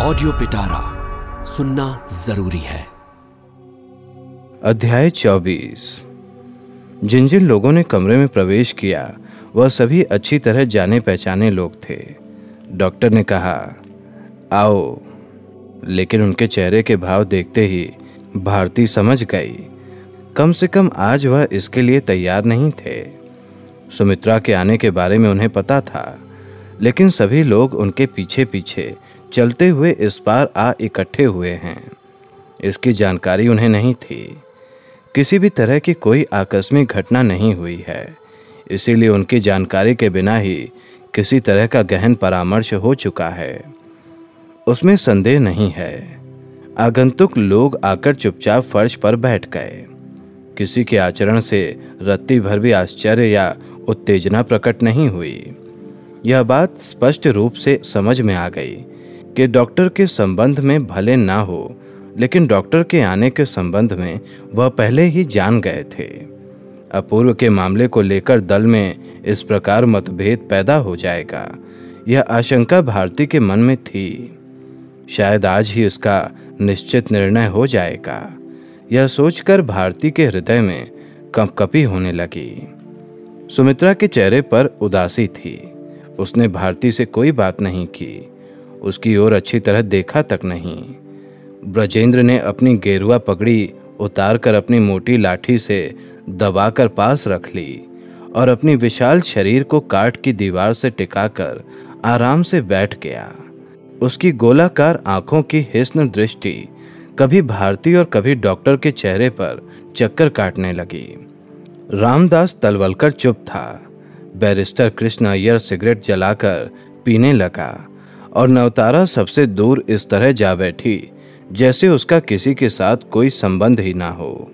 Audio पिटारा सुनना ज़रूरी है। अध्याय 24 जिन जिन लोगों ने कमरे में प्रवेश किया, वह सभी अच्छी तरह जाने पहचाने लोग थे। डॉक्टर ने कहा, आओ। लेकिन उनके चेहरे के भाव देखते ही भारती समझ गई। कम से कम आज वह इसके लिए तैयार नहीं थे। सुमित्रा के आने के बारे में उन्हें पता था, लेकिन सभी लोग उनके पीछे पीछे चलते हुए इस बार आ इकट्ठे हुए हैं। इसकी जानकारी उन्हें नहीं थी। किसी भी तरह की कोई आकस्मिक घटना नहीं हुई है। इसीलिए उनकी जानकारी के बिना ही किसी तरह का गहन परामर्श हो चुका है। उसमें संदेह नहीं है। आगंतुक लोग आकर चुपचाप फर्श पर बैठ गए। किसी के आचरण से रत्ती भर भी आश्चर्य या उत्तेजना प्रकट नहीं हुई। यह बात स्पष्ट रूप से समझ में आ गई कि डॉक्टर के संबंध में भले ना हो, लेकिन डॉक्टर के आने के संबंध में वह पहले ही जान गए थे। अपूर्व के मामले को लेकर दल में इस प्रकार मतभेद पैदा हो जाएगा। यह आशंका भारती के मन में थी। शायद आज ही इसका निश्चित निर्णय हो जाएगा। यह सोचकर भारती के हृदय में कंपकपी होने लगी। सुमित्रा के चेहरे पर उदासी थी। उसने भारती से कोई बात नहीं की। उसकी ओर अच्छी तरह देखा तक नहीं। ब्रजेंद्र ने अपनी गेरुआ पगड़ी उतारकर अपनी मोटी लाठी से दबाकर पास रख ली और अपनी विशाल शरीर को काट की दीवार से टिकाकर आराम से बैठ गया। उसकी गोलाकार आँखों की हिस्न दृष्टि कभी भारती और कभी डॉक्टर के चेहरे पर चक्कर काटने लगी। रामदास तलवलकर चुप था। बैरिस्टर कृष्ण अय्यर सिगरेट जलाकर पीने लगा। और नवतारा सबसे दूर इस तरह जा बैठी, जैसे उसका किसी के साथ कोई संबंध ही ना हो।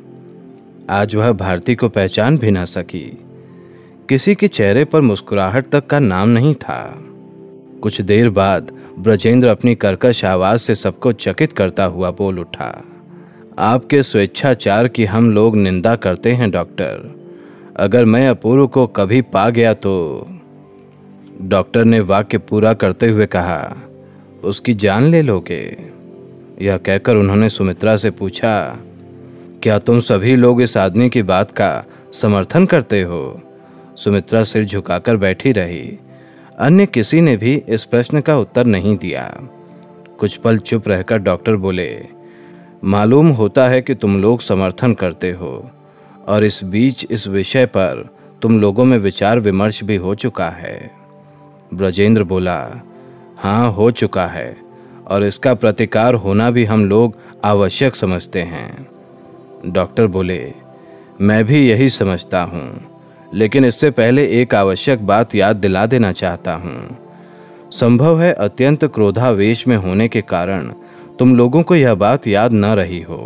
आज वह भारती को पहचान भी ना सकी। किसी के चेहरे पर मुस्कुराहट तक का नाम नहीं था। कुछ देर बाद ब्रजेंद्र अपनी कर्कश आवाज़ से सबको चकित करता हुआ बोल उठा, आपके स्वेच्छाचार की हम लोग निंदा करते हैं, डॉक्टर। अगर मैं अपूर्व को कभी पा गया तो डॉक्टर ने वाक्य पूरा करते हुए कहा, उसकी जान ले लोगे। यह कहकर उन्होंने सुमित्रा से पूछा, क्या तुम सभी लोग इस आदमी की बात का समर्थन करते हो? सुमित्रा सिर झुकाकर बैठी रही। अन्य किसी ने भी इस प्रश्न का उत्तर नहीं दिया। कुछ पल चुप रहकर डॉक्टर बोले, मालूम होता है कि तुम लोग समर्थन करते हो, और इस बीच इस विषय पर तुम लोगों में विचार विमर्श भी हो चुका है। ब्रजेंद्र बोला हाँ हो चुका है, और इसका प्रतिकार होना भी हम लोग आवश्यक समझते हैं। डॉक्टर बोले, मैं भी यही समझता हूँ, लेकिन इससे पहले एक आवश्यक बात याद दिला देना चाहता हूँ। संभव है अत्यंत क्रोधावेश में होने के कारण तुम लोगों को यह बात याद न रही हो।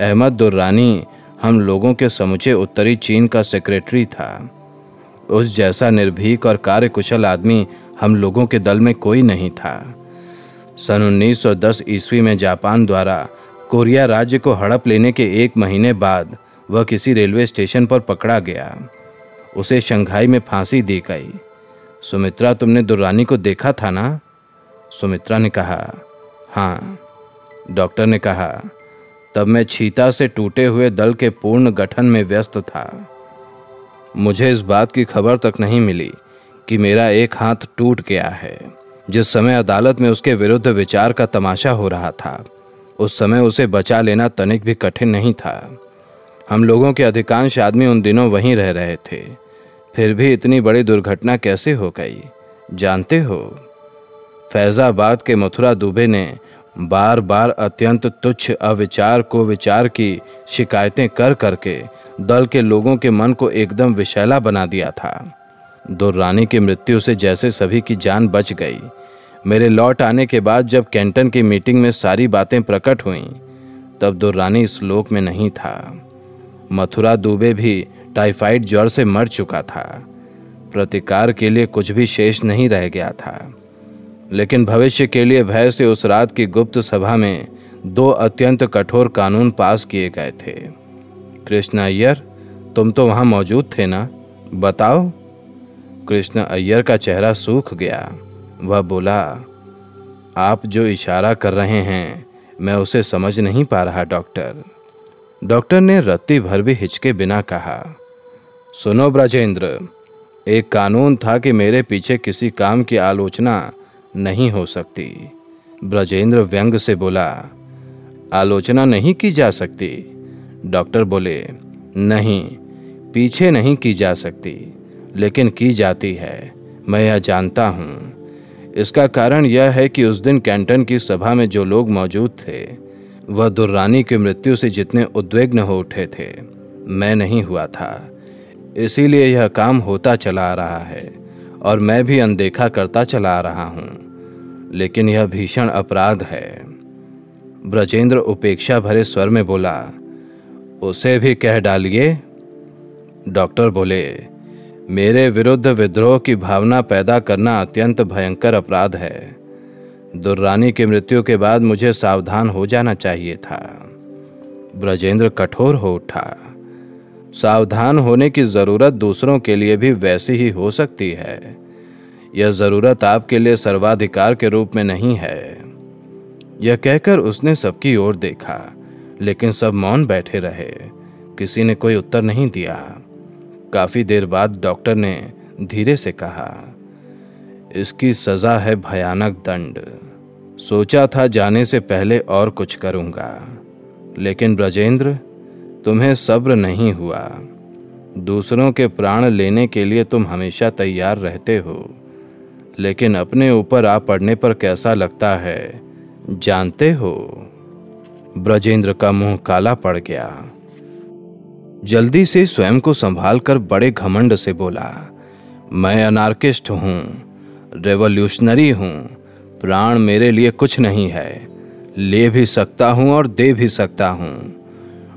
अहमद दुर्रानी हम लोगों के समुचे उत्तरी चीन का सेक्रेटरी था। उस जैसा निर्भीक और कार्यकुशल आदमी हम लोगों के दल में कोई नहीं था। सन 1910 ईस्वी में जापान द्वारा कोरिया राज्य को हड़प लेने के एक महीने बाद वह किसी रेलवे स्टेशन पर पकड़ा गया। उसे शंघाई में फांसी दी गई। सुमित्रा, तुमने दुर्रानी को देखा था ना? सुमित्रा ने कहा हाँ। डॉक्टर ने कहा, तब मैं छीता से टूटे हुए दल के पूर्ण गठन में व्यस्त था। मुझे इस बात की खबर तक नहीं मिली कि मेरा एक हाथ टूट गया है। जिस समय अदालत में उसके विरुद्ध विचार का तमाशा हो रहा था, उस समय उसे बचा लेना तनिक भी कठिन नहीं था। हम लोगों के अधिकांश आदमी उन दिनों वहीं रह रहे थे। फिर भी इतनी बड़ी दुर्घटना कैसे हो गई, जानते हो? फैजाबाद के मथुरा दुबे ने बार बार अत्यंत तुच्छ अविचार को विचार की शिकायतें कर करके दल के लोगों के मन को एकदम विशैला बना दिया था। दुर्रानी की मृत्यु से जैसे सभी की जान बच गई। मेरे लौट आने के बाद जब कैंटन की मीटिंग में सारी बातें प्रकट हुईं, तब दुर्रानी इस लोक में नहीं था। मथुरा दुबे भी टाइफाइड ज्वर से मर चुका था। प्रतिकार के लिए कुछ भी शेष नहीं रह गया था। लेकिन भविष्य के लिए भय से उस रात की गुप्त सभा में दो अत्यंत कठोर कानून पास किए गए थे। कृष्ण अय्यर, तुम तो वहाँ मौजूद थे ना? बताओ। कृष्ण अय्यर का चेहरा सूख गया। वह बोला, आप जो इशारा कर रहे हैं, मैं उसे समझ नहीं पा रहा, डॉक्टर। डॉक्टर ने रत्ती भर भी हिचके बिना कहा, सुनो ब्रजेंद्र, एक कानून था कि मेरे पीछे किसी काम की आलोचना नहीं हो सकती। ब्रजेंद्र व्यंग से बोला, आलोचना नहीं की जा सकती। डॉक्टर बोले, नहीं, पीछे नहीं की जा सकती, लेकिन की जाती है, मैं यह जानता हूँ। इसका कारण यह है कि उस दिन कैंटन की सभा में जो लोग मौजूद थे, वह दुर्रानी की मृत्यु से जितने उद्विग्न हो उठे थे, मैं नहीं हुआ था। इसीलिए यह काम होता चला आ रहा है, और मैं भी अनदेखा करता चला आ रहा हूँ। लेकिन यह भीषण अपराध है। ब्रजेंद्र उपेक्षा भरे स्वर में बोला उसे भी कह डालिए। डॉक्टर बोले, मेरे विरुद्ध विद्रोह की भावना पैदा करना अत्यंत भयंकर अपराध है। दुर्रानी की मृत्यु के बाद मुझे सावधान हो जाना चाहिए था। ब्रजेंद्र कठोर हो उठा। सावधान होने की ज़रूरत दूसरों के लिए भी वैसी ही हो सकती है। यह ज़रूरत आपके लिए सर्वाधिकार के रूप में नहीं है। यह कहकर उसने सबकी ओर देखा। लेकिन सब मौन बैठे रहे। किसी ने कोई उत्तर नहीं दिया। काफ़ी देर बाद डॉक्टर ने धीरे से कहा, इसकी सजा है भयानक दंड। सोचा था जाने से पहले और कुछ करूँगा। लेकिन ब्रजेंद्र, तुम्हें सब्र नहीं हुआ। दूसरों के प्राण लेने के लिए तुम हमेशा तैयार रहते हो। लेकिन अपने ऊपर आ पड़ने पर कैसा लगता है? जानते हो? ब्रजेंद्र का मुँह काला पड़ गया। जल्दी से स्वयं को संभाल कर बड़े घमंड से बोला, मैं अनार्किस्ट हूँ, रेवोल्यूशनरी हूँ, प्राण मेरे लिए कुछ नहीं है, ले भी सकता हूँ और दे भी सकता हूँ।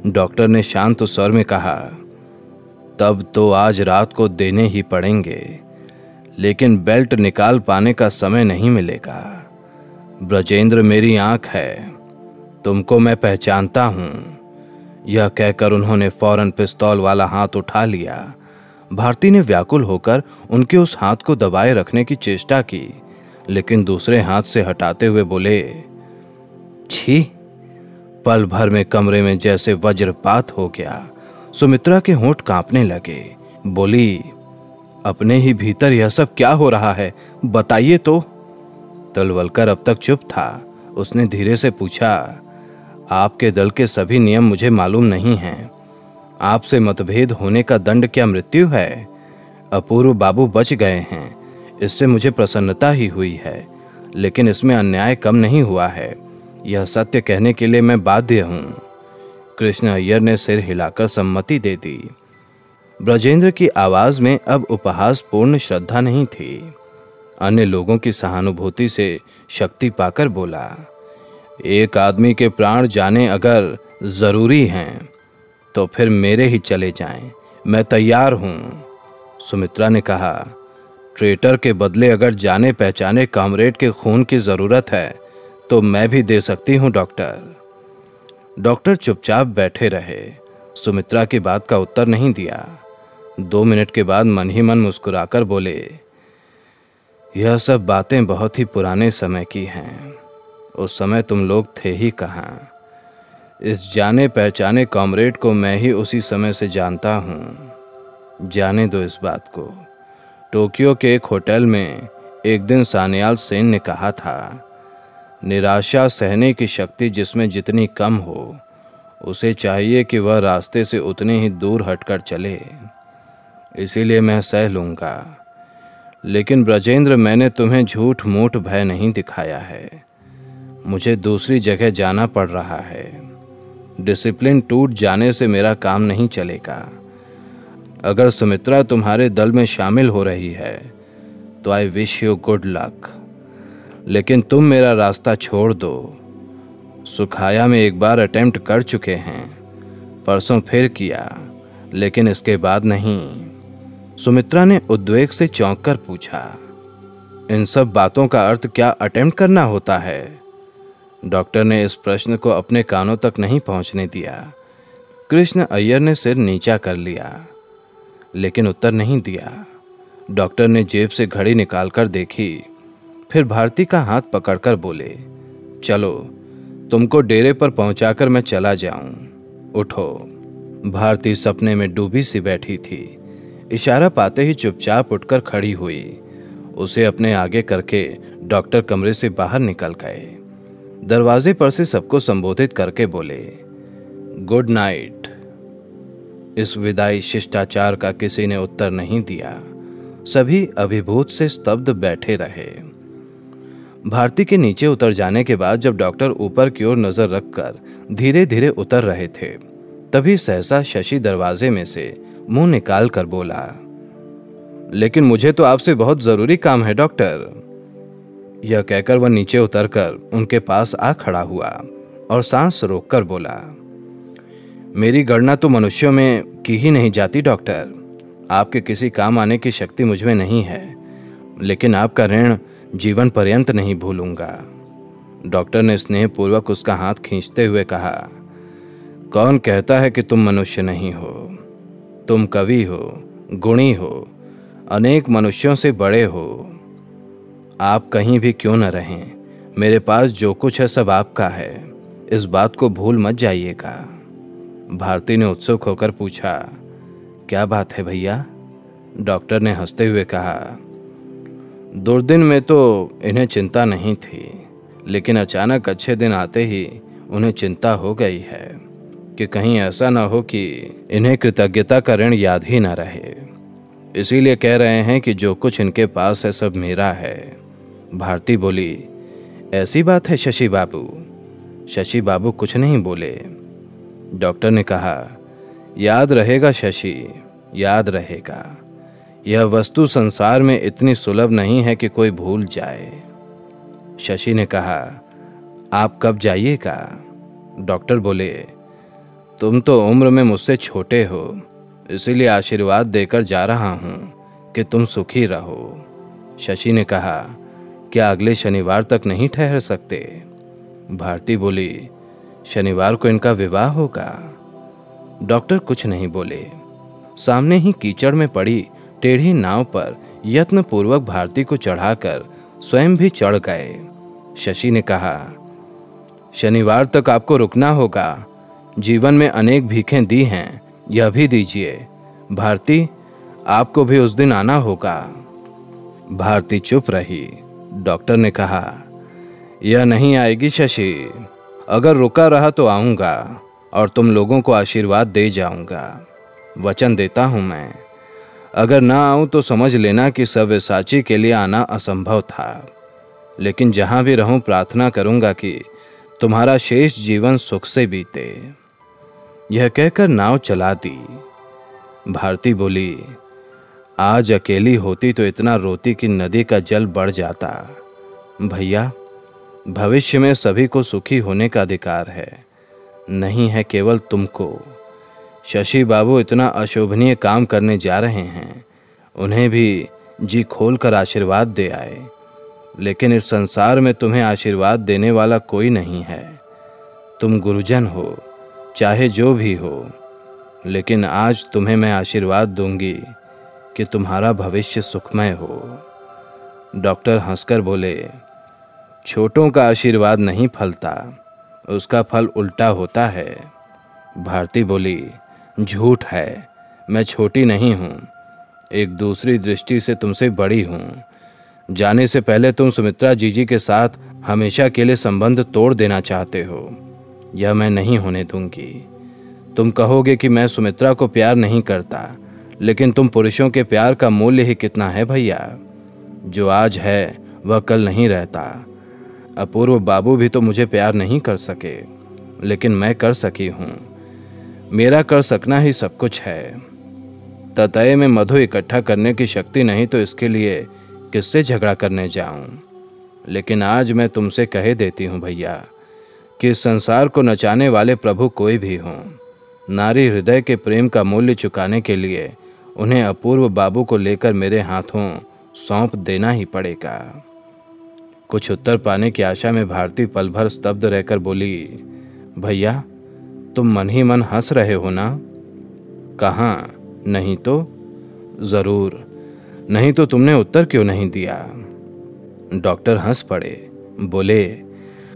डॉक्टर ने शांत स्वर में कहा, तब तो आज रात को देने ही पड़ेंगे, लेकिन बेल्ट निकाल पाने का समय नहीं मिलेगा। ब्रजेंद्र मेरी आँख है तुमको मैं पहचानता हूँ। यह कहकर उन्होंने फ़ौरन पिस्तौल वाला हाथ उठा लिया। भारती ने व्याकुल होकर उनके उस हाथ को दबाए रखने की चेष्टा की, लेकिन दूसरे हाथ से हटाते हुए बोले, छी, पल भर में कमरे में जैसे वज्रपात हो गया। सुमित्रा के होंठ कांपने लगे। बोली, अपने ही भीतर यह सब क्या हो रहा है? बताइए तो। तलवलकर अब तक चुप था। उसने धीरे से पूछा आपके दल के सभी नियम मुझे मालूम नहीं हैं। आपसे मतभेद होने का दंड क्या मृत्यु है? अपूर्व बाबू बच गए हैं। इससे मुझे प्रसन्नता ही हुई है। लेकिन इसमें अन्याय कम नहीं हुआ है। यह सत्य कहने के लिए मैं बाध्य हूँ। कृष्ण अय्यर ने सिर हिलाकर सम्मति दे दी। ब्रजेंद्र की आवाज़ में अब उपहास पूर्ण श्रद्धा नहीं थी। अन्य लोगों की सहानुभूति से शक्ति पाकर बोला एक आदमी के प्राण जाने अगर ज़रूरी हैं तो फिर मेरे ही चले जाएँ। मैं तैयार हूँ। सुमित्रा ने कहा, ट्रेटर के बदले अगर जाने पहचाने कामरेड के खून की ज़रूरत है तो मैं भी दे सकती हूँ, डॉक्टर। डॉक्टर चुपचाप बैठे रहे। सुमित्रा की बात का उत्तर नहीं दिया। दो मिनट के बाद मन ही मन मुस्कुराकर बोले, यह सब बातें बहुत ही पुराने समय की हैं। उस समय तुम लोग थे ही कहाँ। इस जाने पहचाने कॉमरेड को मैं ही उसी समय से जानता हूँ। जाने दो इस बात को। टोक्यो के एक होटल में एक दिन सानियाल सेन ने कहा था, निराशा सहने की शक्ति जिसमें जितनी कम हो, उसे चाहिए कि वह रास्ते से उतने ही दूर हटकर चले। इसीलिए मैं सह लूँगा। लेकिन ब्रजेंद्र, मैंने तुम्हें झूठ मूठ भय नहीं दिखाया है। मुझे दूसरी जगह जाना पड़ रहा है। डिसिप्लिन टूट जाने से मेरा काम नहीं चलेगा। अगर सुमित्रा तुम्हारे दल में शामिल हो रही है तो I wish you good luck लेकिन तुम मेरा रास्ता छोड़ दो। सुखाया में एक बार अटेम्प्ट कर चुके हैं। परसों फिर किया, लेकिन इसके बाद नहीं। सुमित्रा ने उद्वेग से चौंक कर पूछा, इन सब बातों का अर्थ क्या अटेम्प्ट करना होता है? डॉक्टर ने इस प्रश्न को अपने कानों तक नहीं पहुँचने दिया। कृष्ण अय्यर ने सिर नीचा कर लिया, लेकिन उत्तर नहीं दिया। डॉक्टर ने जेब से घड़ी निकालकर देखी, फिर भारती का हाथ पकड़कर बोले, चलो, तुमको डेरे पर पहुंचाकर मैं चला जाऊँ। उठो। भारती सपने में डूबी सी बैठी थी। इशारा पाते ही चुपचाप उठकर खड़ी हुई। उसे अपने आगे करके डॉक्टर कमरे से बाहर निकल गए। दरवाजे पर से सबको संबोधित करके बोले, गुड नाइट। इस विदाई शिष्टाचार का किसी ने उत्तर नहीं दिया। सभी अभिभूत से स्तब्ध बैठे रहे। भारती के नीचे उतर जाने के बाद जब डॉक्टर ऊपर की ओर नज़र रखकर धीरे धीरे उतर रहे थे, तभी सहसा शशि दरवाजे में से मुँह निकाल कर बोला, लेकिन मुझे तो आपसे बहुत ज़रूरी काम है, डॉक्टर। यह कहकर वह नीचे उतरकर उनके पास आ खड़ा हुआ और सांस रोककर बोला, मेरी गणना तो मनुष्यों में की ही नहीं जाती, डॉक्टर। आपके किसी काम आने की शक्ति मुझमें नहीं है, लेकिन आपका ऋण जीवन पर्यंत नहीं भूलूँगा। डॉक्टर ने स्नेहपूर्वक उसका हाथ खींचते हुए कहा, कौन कहता है कि तुम मनुष्य नहीं हो? तुम कवि हो, गुणी हो, अनेक मनुष्यों से बड़े हो। आप कहीं भी क्यों न रहें। मेरे पास जो कुछ है सब आपका है। इस बात को भूल मत जाइएगा। भारती ने उत्सुक होकर पूछा, क्या बात है भैया? डॉक्टर ने हँसते हुए कहा, दुर्दिन में तो इन्हें चिंता नहीं थी, लेकिन अचानक अच्छे दिन आते ही उन्हें चिंता हो गई है कि कहीं ऐसा ना हो कि इन्हें कृतज्ञता का ऋण याद ही ना रहे। इसीलिए कह रहे हैं कि जो कुछ इनके पास है सब मेरा है। भारती बोली, ऐसी बात है शशि बाबू। शशि बाबू कुछ नहीं बोले। डॉक्टर ने कहा, याद रहेगा शशि, याद रहेगा। यह वस्तु संसार में इतनी सुलभ नहीं है कि कोई भूल जाए। शशि ने कहा, आप कब जाइएगा? डॉक्टर बोले, तुम तो उम्र में मुझसे छोटे हो, इसीलिए आशीर्वाद देकर जा रहा हूँ कि तुम सुखी रहो। शशि ने कहा क्या अगले शनिवार तक नहीं ठहर सकते। भारती बोली, शनिवार को इनका विवाह होगा। डॉक्टर कुछ नहीं बोले। सामने ही कीचड़ में पड़ी टेढ़ी नाव पर यत्न पूर्वक भारती को चढ़ाकर स्वयं भी चढ़ गए। शशि ने कहा, शनिवार तक आपको रुकना होगा। जीवन में अनेक भीखें दी हैं, यह भी दीजिए। भारती, आपको भी उस दिन आना होगा। भारती चुप रही। डॉक्टर ने कहा, यह नहीं आएगी शशि। अगर रुका रहा तो आऊँगा और तुम लोगों को आशीर्वाद दे जाऊँगा। वचन देता हूँ मैं। अगर ना आऊँ तो समझ लेना कि सव्यसाची के लिए आना असंभव था। लेकिन जहाँ भी रहूँ, प्रार्थना करूँगा कि तुम्हारा शेष जीवन सुख से बीते। यह कहकर नाव चला दी। भारती बोली आज अकेली होती तो इतना रोती कि नदी का जल बढ़ जाता। भैया, भविष्य में सभी को सुखी होने का अधिकार है। नहीं है केवल तुमको। शशि बाबू इतना अशोभनीय काम करने जा रहे हैं। उन्हें भी जी खोल कर आशीर्वाद दे आए। लेकिन इस संसार में तुम्हें आशीर्वाद देने वाला कोई नहीं है। तुम गुरुजन हो, चाहे जो भी हो। लेकिन आज तुम्हें मैं आशीर्वाद दूँगी। कि तुम्हारा भविष्य सुखमय हो। डॉक्टर हंसकर बोले, छोटों का आशीर्वाद नहीं फलता, उसका फल उल्टा होता है। भारती बोली, झूठ है, मैं छोटी नहीं हूँ, एक दूसरी दृष्टि से तुमसे बड़ी हूँ। जाने से पहले तुम सुमित्रा जीजी के साथ हमेशा के लिए संबंध तोड़ देना चाहते हो। यह मैं नहीं होने दूँगी। तुम कहोगे कि मैं सुमित्रा को प्यार नहीं करता लेकिन तुम पुरुषों के प्यार का मूल्य ही कितना है भैया? जो आज है, वह कल नहीं रहता। अपूर्व बाबू भी तो मुझे प्यार नहीं कर सके, लेकिन मैं कर सकी हूँ। मेरा कर सकना ही सब कुछ है। ततय में मधु इकट्ठा करने की शक्ति नहीं तो इसके लिए किससे झगड़ा करने जाऊँ? लेकिन आज मैं तुमसे कहे देती हूँ भैया, कि संसार को नचाने वाले प्रभु कोई भी हों। नारी हृदय के प्रेम का मूल्य चुकाने के लिए उन्हें अपूर्व बाबू को लेकर मेरे हाथों सौंप देना ही पड़ेगा। कुछ उत्तर पाने की आशा में भारती पल भर स्तब्ध रहकर बोली, भैया, तुम मन ही मन हंस रहे हो ना? कहा? नहीं तो? ज़रूर। नहीं तो तुमने उत्तर क्यों नहीं दिया? डॉक्टर हंस पड़े, बोले,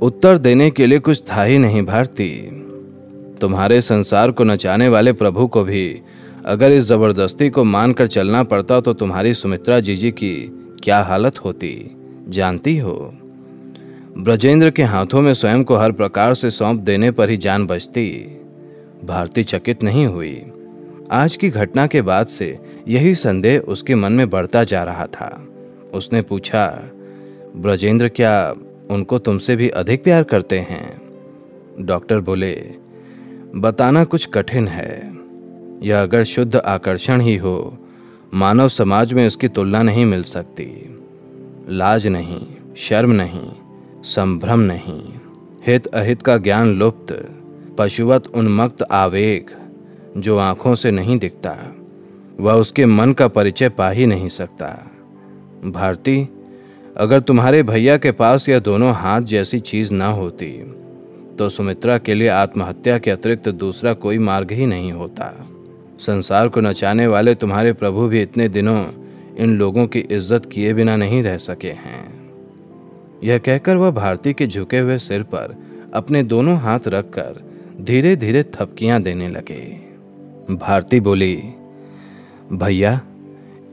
उत्तर देने के लिए कुछ था ही नहीं भारती। तुम्हारे संसार को नचाने वाले प्रभु को भी अगर इस ज़बरदस्ती को मानकर चलना पड़ता तो तुम्हारी सुमित्रा जीजी की क्या हालत होती? जानती हो? ब्रजेंद्र के हाथों में स्वयं को हर प्रकार से सौंप देने पर ही जान बचती। भारती चकित नहीं हुई। आज की घटना के बाद से यही संदेह उसके मन में बढ़ता जा रहा था। उसने पूछा, ब्रजेंद्र, क्या उनको तुमसे भी अधिक प्यार करते हैं? डॉक्टर बोले, बताना कुछ कठिन है। यह अगर शुद्ध आकर्षण ही हो, मानव समाज में उसकी तुलना नहीं मिल सकती। लाज नहीं, शर्म नहीं, संभ्रम नहीं। हित अहित का ज्ञान लुप्त, पशुवत उन्मक्त आवेग, जो आँखों से नहीं दिखता, वह उसके मन का परिचय पा ही नहीं सकता। भारती, अगर तुम्हारे भैया के पास यह दोनों हाथ जैसी चीज़ ना होती तो सुमित्रा के लिए आत्महत्या के अतिरिक्त दूसरा कोई मार्ग ही नहीं होता। संसार को नचाने वाले तुम्हारे प्रभु भी इतने दिनों इन लोगों की इज़्ज़त किए बिना नहीं रह सके हैं। यह कहकर वह भारती के झुके हुए सिर पर अपने दोनों हाथ रखकर धीरे धीरे थपकियाँ देने लगे। भारती बोली, भैया,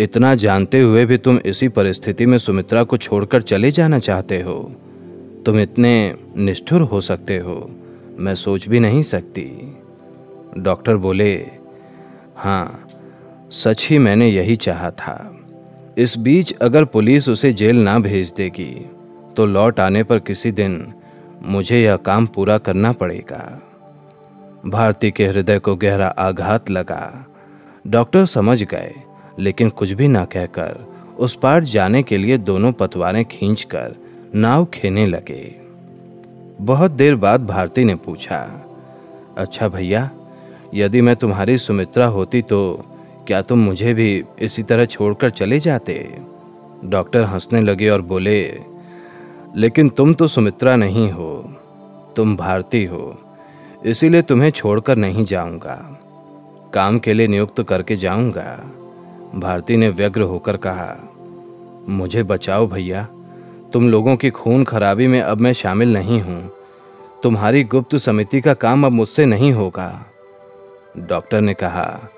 इतना जानते हुए भी तुम इसी परिस्थिति में सुमित्रा को छोड़कर चले जाना चाहते हो। तुम इतने निष्ठुर हो सकते हो, मैं सोच भी नहीं सकती। डॉक्टर बोले हाँ सच ही मैंने यही चाहा था। इस बीच अगर पुलिस उसे जेल ना भेज देगी तो लौट आने पर किसी दिन मुझे यह काम पूरा करना पड़ेगा। भारती के हृदय को गहरा आघात लगा। डॉक्टर समझ गए, लेकिन कुछ भी ना कहकर उस पार जाने के लिए दोनों पतवारें खींचकर नाव खेने लगे। बहुत देर बाद भारती ने पूछा अच्छा भैया यदि मैं तुम्हारी सुमित्रा होती तो क्या तुम मुझे भी इसी तरह छोड़कर चले जाते? डॉक्टर हंसने लगे और बोले, लेकिन तुम तो सुमित्रा नहीं हो, तुम भारती हो, इसीलिए तुम्हें छोड़कर नहीं जाऊँगा। काम के लिए नियुक्त करके जाऊँगा। भारती ने व्यग्र होकर कहा, मुझे बचाओ भैया, तुम लोगों की खून खराबी में अब मैं शामिल नहीं हूँ। तुम्हारी गुप्त समिति का काम अब मुझसे नहीं होगा। डॉक्टर ने कहा,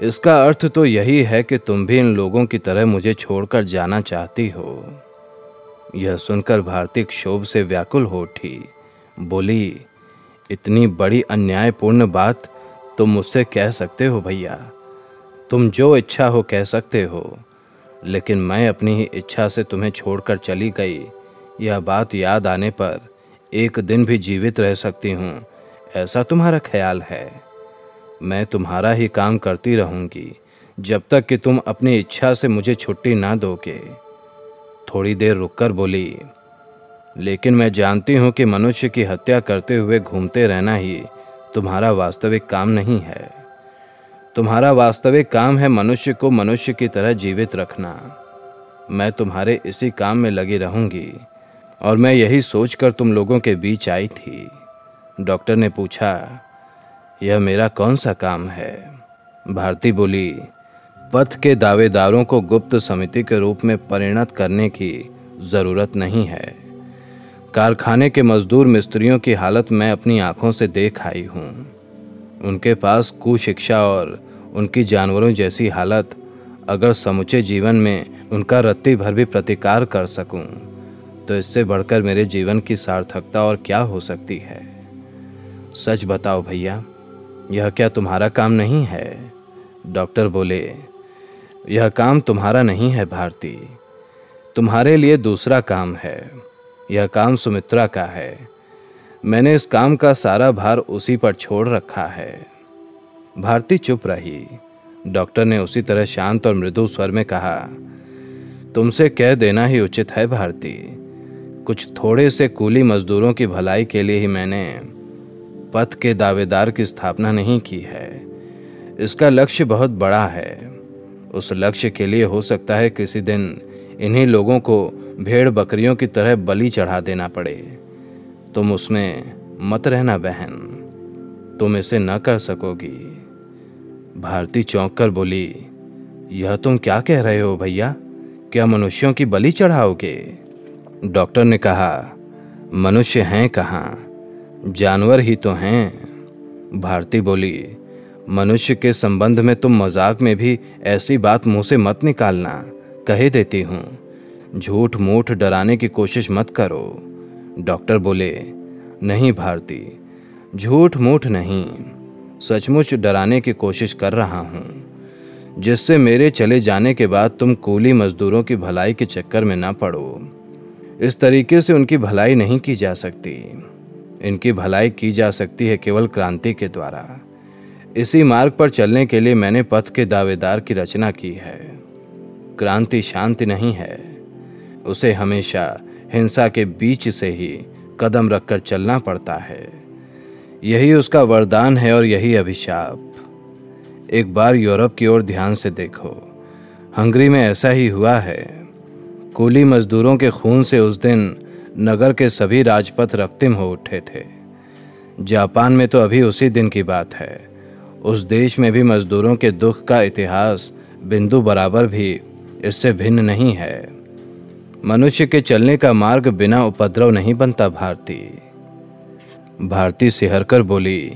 इसका अर्थ तो यही है कि तुम भी इन लोगों की तरह मुझे छोड़कर जाना चाहती हो। यह सुनकर भारती क्षोभ से व्याकुल हो उठी। बोली, इतनी बड़ी अन्यायपूर्ण बात तुम मुझसे कह सकते हो भैया। तुम जो इच्छा हो कह सकते हो, लेकिन मैं अपनी ही इच्छा से तुम्हें छोड़कर चली गई। यह बात याद आने पर एक दिन भी जीवित रह सकती हूँ, ऐसा तुम्हारा ख्याल है? मैं तुम्हारा ही काम करती रहूँगी, जब तक कि तुम अपनी इच्छा से मुझे छुट्टी ना दोगे। थोड़ी देर रुककर बोली, लेकिन मैं जानती हूँ कि मनुष्य की हत्या करते हुए घूमते रहना ही तुम्हारा वास्तविक काम नहीं है। तुम्हारा वास्तविक काम है मनुष्य को मनुष्य की तरह जीवित रखना। मैं तुम्हारे इसी काम में लगी रहूँगी, और मैं यही सोचकर तुम लोगों के बीच आई थी। डॉक्टर ने पूछा यह मेरा कौन सा काम है? भारती बोली, पथ के दावेदारों को गुप्त समिति के रूप में परिणत करने की ज़रूरत नहीं है। कारखाने के मजदूर मिस्त्रियों की हालत मैं अपनी आँखों से देख आई हूँ। उनके पास कुशिक्षा और उनकी जानवरों जैसी हालत, अगर समुचे जीवन में उनका रत्ती भर भी प्रतिकार कर सकूँ तो इससे बढ़कर मेरे जीवन की सार्थकता और क्या हो सकती है? सच बताओ भैया यह क्या तुम्हारा काम नहीं है? डॉक्टर बोले, यह काम तुम्हारा नहीं है भारती। तुम्हारे लिए दूसरा काम है। यह काम सुमित्रा का है। मैंने इस काम का सारा भार उसी पर छोड़ रखा है। भारती चुप रही। डॉक्टर ने उसी तरह शांत और मृदु स्वर में कहा, तुमसे कह देना ही उचित है भारती। कुछ थोड़े से कूली मजदूरों की भलाई के लिए ही मैंने पथ के दावेदार की स्थापना नहीं की है। इसका लक्ष्य बहुत बड़ा है। उस लक्ष्य के लिए हो सकता है किसी दिन इन्हीं लोगों को भेड़ बकरियों की तरह बलि चढ़ा देना पड़े। तुम उसमें मत रहना बहन। तुम इसे न कर सकोगी। भारती चौंक कर बोली, यह तुम क्या कह रहे हो भैया? क्या मनुष्यों की बलि चढ़ाओगे? डॉक्टर ने कहा, मनुष्य हैं कहाँ? जानवर ही तो हैं। भारती बोली, मनुष्य के संबंध में तुम मज़ाक में भी ऐसी बात मुँह से मत निकालना, कहे देती हूँ। झूठ मूठ डराने की कोशिश मत करो। डॉक्टर बोले, नहीं भारती, झूठ मूठ नहीं, सचमुच डराने की कोशिश कर रहा हूँ। जिससे मेरे चले जाने के बाद तुम कूली मजदूरों की भलाई के चक्कर में ना पड़ो। इस तरीके से उनकी भलाई नहीं की जा सकती। इनकी भलाई की जा सकती है केवल क्रांति के द्वारा। इसी मार्ग पर चलने के लिए मैंने पथ के दावेदार की रचना की है। क्रांति शांति नहीं है। उसे हमेशा हिंसा के बीच से ही कदम रखकर चलना पड़ता है। यही उसका वरदान है और यही अभिशाप। एक बार यूरोप की ओर ध्यान से देखो। हंगरी में ऐसा ही हुआ है। कूली मजदूरों के खून से उस दिन नगर के सभी राजपथ रक्तिम हो उठे थे। जापान में तो अभी उसी दिन की बात है। उस देश में भी मजदूरों के दुख का इतिहास बिंदु बराबर भी इससे भिन्न नहीं है। मनुष्य के चलने का मार्ग बिना उपद्रव नहीं बनता भारती। भारती सिहरकर बोली,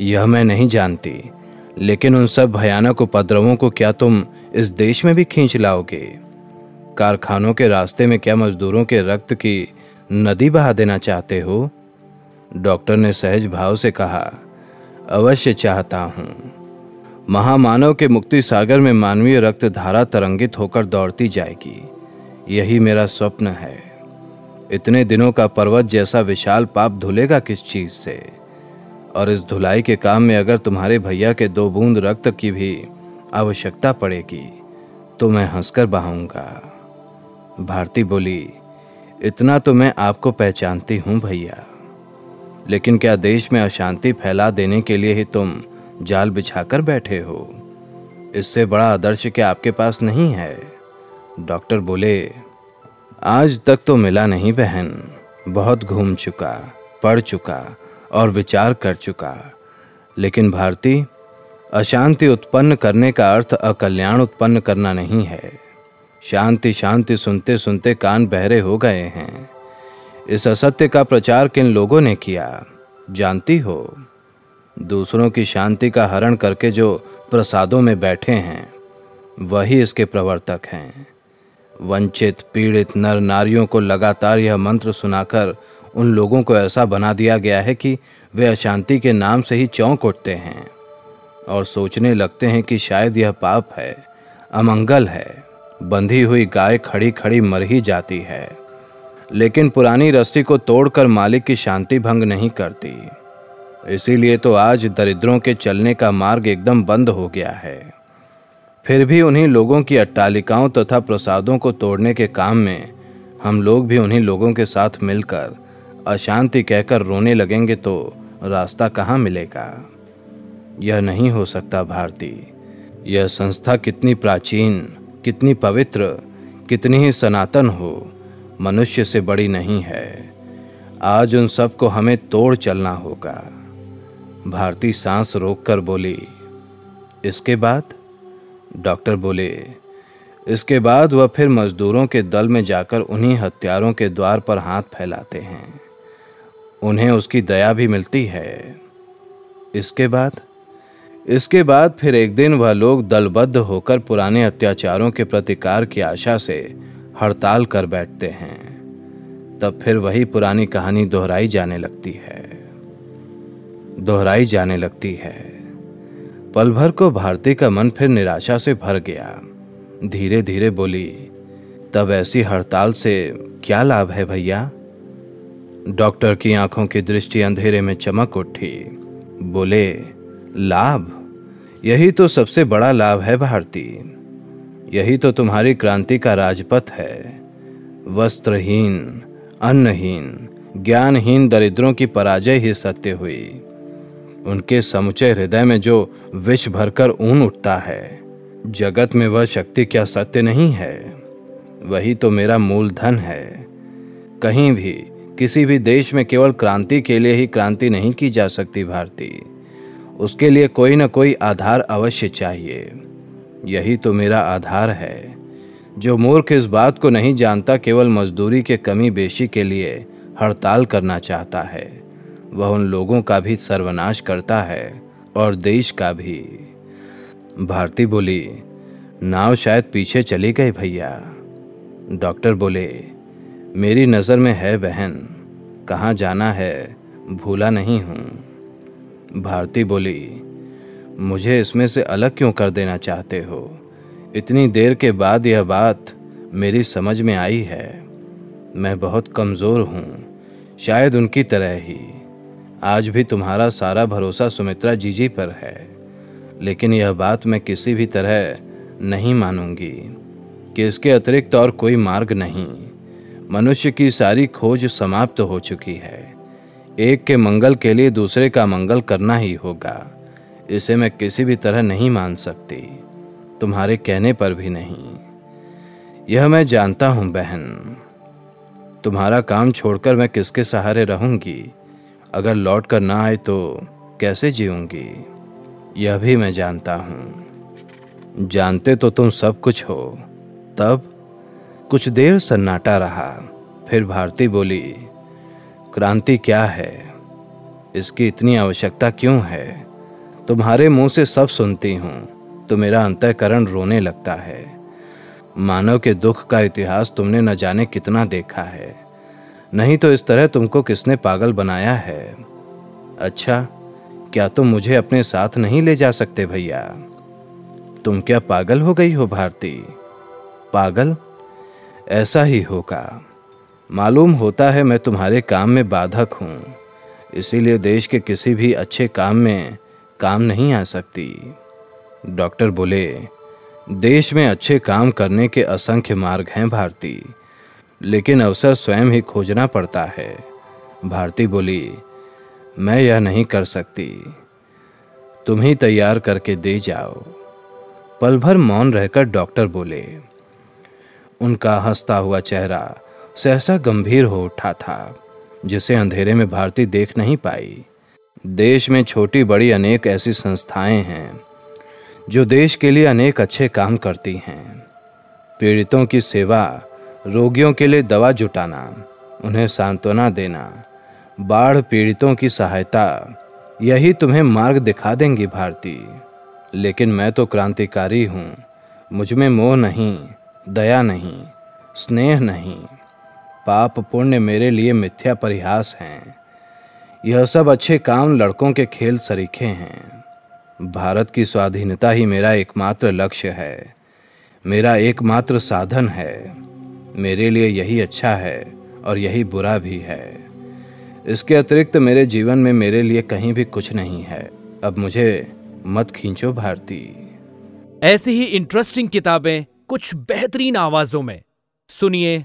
यह मैं नहीं जानती, लेकिन उन सब भयानक उपद्रवों को क्या तुम इस देश में भी खींच लाओगे? कारखानों के रास्ते में क्या मजदूरों के रक्त की नदी बहा देना चाहते हो? डॉक्टर ने सहज भाव से कहा, अवश्य चाहता हूँ। महामानव के मुक्ति सागर में मानवीय रक्त धारा तरंगित होकर दौड़ती जाएगी। यही मेरा स्वप्न है। इतने दिनों का पर्वत जैसा विशाल पाप धुलेगा किस चीज़ से? और इस धुलाई के काम में अगर तुम्हारे भैया के दो बूंद रक्त की भी आवश्यकता पड़ेगी तो मैं हंसकर बहाऊँगा। भारती बोली, इतना तो मैं आपको पहचानती हूँ भैया, लेकिन क्या देश में अशांति फैला देने के लिए ही तुम जाल बिछाकर बैठे हो? इससे बड़ा आदर्श क्या आपके पास नहीं है? डॉक्टर बोले, आज तक तो मिला नहीं बहन, बहुत घूम चुका, पढ़ चुका और विचार कर चुका, लेकिन भारती, अशांति उत्पन्न करने का अर्थ अकल्याण उत्पन्न करना नहीं है। शांति शांति सुनते सुनते कान बहरे हो गए हैं। इस असत्य का प्रचार किन लोगों ने किया? जानती हो? दूसरों की शांति का हरण करके जो प्रसादों में बैठे हैं, वही इसके प्रवर्तक हैं। वंचित, पीड़ित, नर नारियों को लगातार यह मंत्र सुनाकर उन लोगों को ऐसा बना दिया गया है कि वे अशांति के नाम से ही चौंक उठते हैं और सोचने लगते हैं कि शायद यह पाप है, अमंगल है। बंधी हुई गाय खड़ी खड़ी मर ही जाती है। लेकिन पुरानी रस्सी को तोड़कर मालिक की शांति भंग नहीं करती। इसीलिए तो आज दरिद्रों के चलने का मार्ग एकदम बंद हो गया है। फिर भी उन्हीं लोगों की अट्टालिकाओं तथा प्रसादों को तोड़ने के काम में हम लोग भी उन्हीं लोगों के साथ मिलकर अशांति कहकर रोने लगेंगे तो रास्ता कहाँ मिलेगा? यह नहीं हो सकता, भारती। यह संस्था कितनी प्राचीन कितनी पवित्र, कितनी ही सनातन हो, मनुष्य से बड़ी नहीं है। आज उन सबको हमें तोड़ चलना होगा। भारती सांस रोककर बोली, इसके बाद? डॉक्टर बोले, इसके बाद वह फिर मजदूरों के दल में जाकर उन्हीं हत्यारों के द्वार पर हाथ फैलाते हैं। उन्हें उसकी दया भी मिलती है। इसके बाद? इसके बाद फिर एक दिन वह लोग दलबद्ध होकर पुराने अत्याचारों के प्रतिकार की आशा से हड़ताल कर बैठते हैं। तब फिर वही पुरानी कहानी दोहराई जाने लगती है। दोहराई जाने लगती है। पल भर को भारती का मन फिर निराशा से भर गया। धीरे धीरे बोली, तब ऐसी हड़ताल से क्या लाभ है भैया? डॉक्टर की आँखों की दृष्टि अंधेरे में चमक उठी। बोले लाभ। यही तो सबसे बड़ा लाभ है भारती। यही तो तुम्हारी क्रांति का राजपथ है। वस्त्रहीन, अन्नहीन, ज्ञानहीन दरिद्रों की पराजय ही सत्य हुई। उनके समुचे हृदय में जो विष भरकर ऊन उठता है, जगत में वह शक्ति क्या सत्य नहीं है? वही तो मेरा मूल धन है। कहीं भी, किसी भी देश में केवल क्रांति के लिए ही क्रांति नहीं की जा सकती भारती। उसके लिए कोई ना कोई आधार अवश्य चाहिए। यही तो मेरा आधार है। जो मूर्ख इस बात को नहीं जानता, केवल मजदूरी के कमी बेशी के लिए हड़ताल करना चाहता है। वह उन लोगों का भी सर्वनाश करता है और देश का भी। भारती बोली, नाव शायद पीछे चली गई भैया। डॉक्टर बोले, मेरी नज़र में है बहन। कहाँ जाना है, भूला नहीं हूँ। भारती बोली, मुझे इसमें से अलग क्यों कर देना चाहते हो? इतनी देर के बाद यह बात मेरी समझ में आई है। मैं बहुत कमज़ोर हूँ, शायद उनकी तरह ही। आज भी तुम्हारा सारा भरोसा सुमित्रा जीजी पर है, लेकिन यह बात मैं किसी भी तरह नहीं मानूँगी कि इसके अतिरिक्त और कोई मार्ग नहीं। मनुष्य की सारी खोज समाप्त हो चुकी है। एक के मंगल के लिए दूसरे का मंगल करना ही होगा। इसे मैं किसी भी तरह नहीं मान सकती। तुम्हारे कहने पर भी नहीं। यह मैं जानता हूँ, बहन। तुम्हारा काम छोड़कर मैं किसके सहारे रहूँगी? अगर लौट कर ना आए तो कैसे जीऊँगी? यह भी मैं जानता हूँ। जानते तो तुम सब कुछ हो। तब कुछ देर सन्नाटा रहा। फिर भारती बोली क्रांति क्या है? इसकी इतनी आवश्यकता क्यों है? तुम्हारे मुँह से सब सुनती हूँ तो मेरा अंतःकरण रोने लगता है। मानव के दुख का इतिहास तुमने न जाने कितना देखा है। नहीं तो इस तरह तुमको किसने पागल बनाया है? अच्छा क्या तुम मुझे अपने साथ नहीं ले जा सकते भैया? तुम क्या पागल हो गई हो, भारती? पागल? ऐसा ही होगा। मालूम होता है मैं तुम्हारे काम में बाधक हूँ। इसीलिए देश के किसी भी अच्छे काम में काम नहीं आ सकती। डॉक्टर बोले, देश में अच्छे काम करने के असंख्य मार्ग हैं भारती, लेकिन अवसर स्वयं ही खोजना पड़ता है। भारती बोली, मैं यह नहीं कर सकती। तुम ही तैयार करके दे जाओ। पल भर मौन रहकर डॉक्टर बोले, उनका हंसता हुआ चेहरा सहसा गंभीर हो उठा था, जिसे अंधेरे में भारती देख नहीं पाई। देश में छोटी बड़ी अनेक ऐसी संस्थाएँ हैं, जो देश के लिए अनेक अच्छे काम करती हैं। पीड़ितों की सेवा, रोगियों के लिए दवा जुटाना, उन्हें सांत्वना देना, बाढ़ पीड़ितों की सहायता, यही तुम्हें मार्ग दिखा देंगी भारती। लेकिन मैं तो क्रांतिकारी हूँ, मुझमें मोह नहीं, दया नहीं, स्नेह नहीं। पाप पुण्य मेरे लिए मिथ्या परिहास हैं। यह सब अच्छे काम लड़कों के खेल सरीखे हैं। भारत की स्वाधीनता ही मेरा एकमात्र लक्ष्य है। मेरा एकमात्र साधन है। मेरे लिए यही अच्छा है और यही बुरा भी है। इसके अतिरिक्त मेरे जीवन में मेरे लिए कहीं भी कुछ नहीं है। अब मुझे मत खींचो भारती। ऐसी ही इंटरेस्टिंग किताबें कुछ बेहतरीन आवाजों में। सुनिए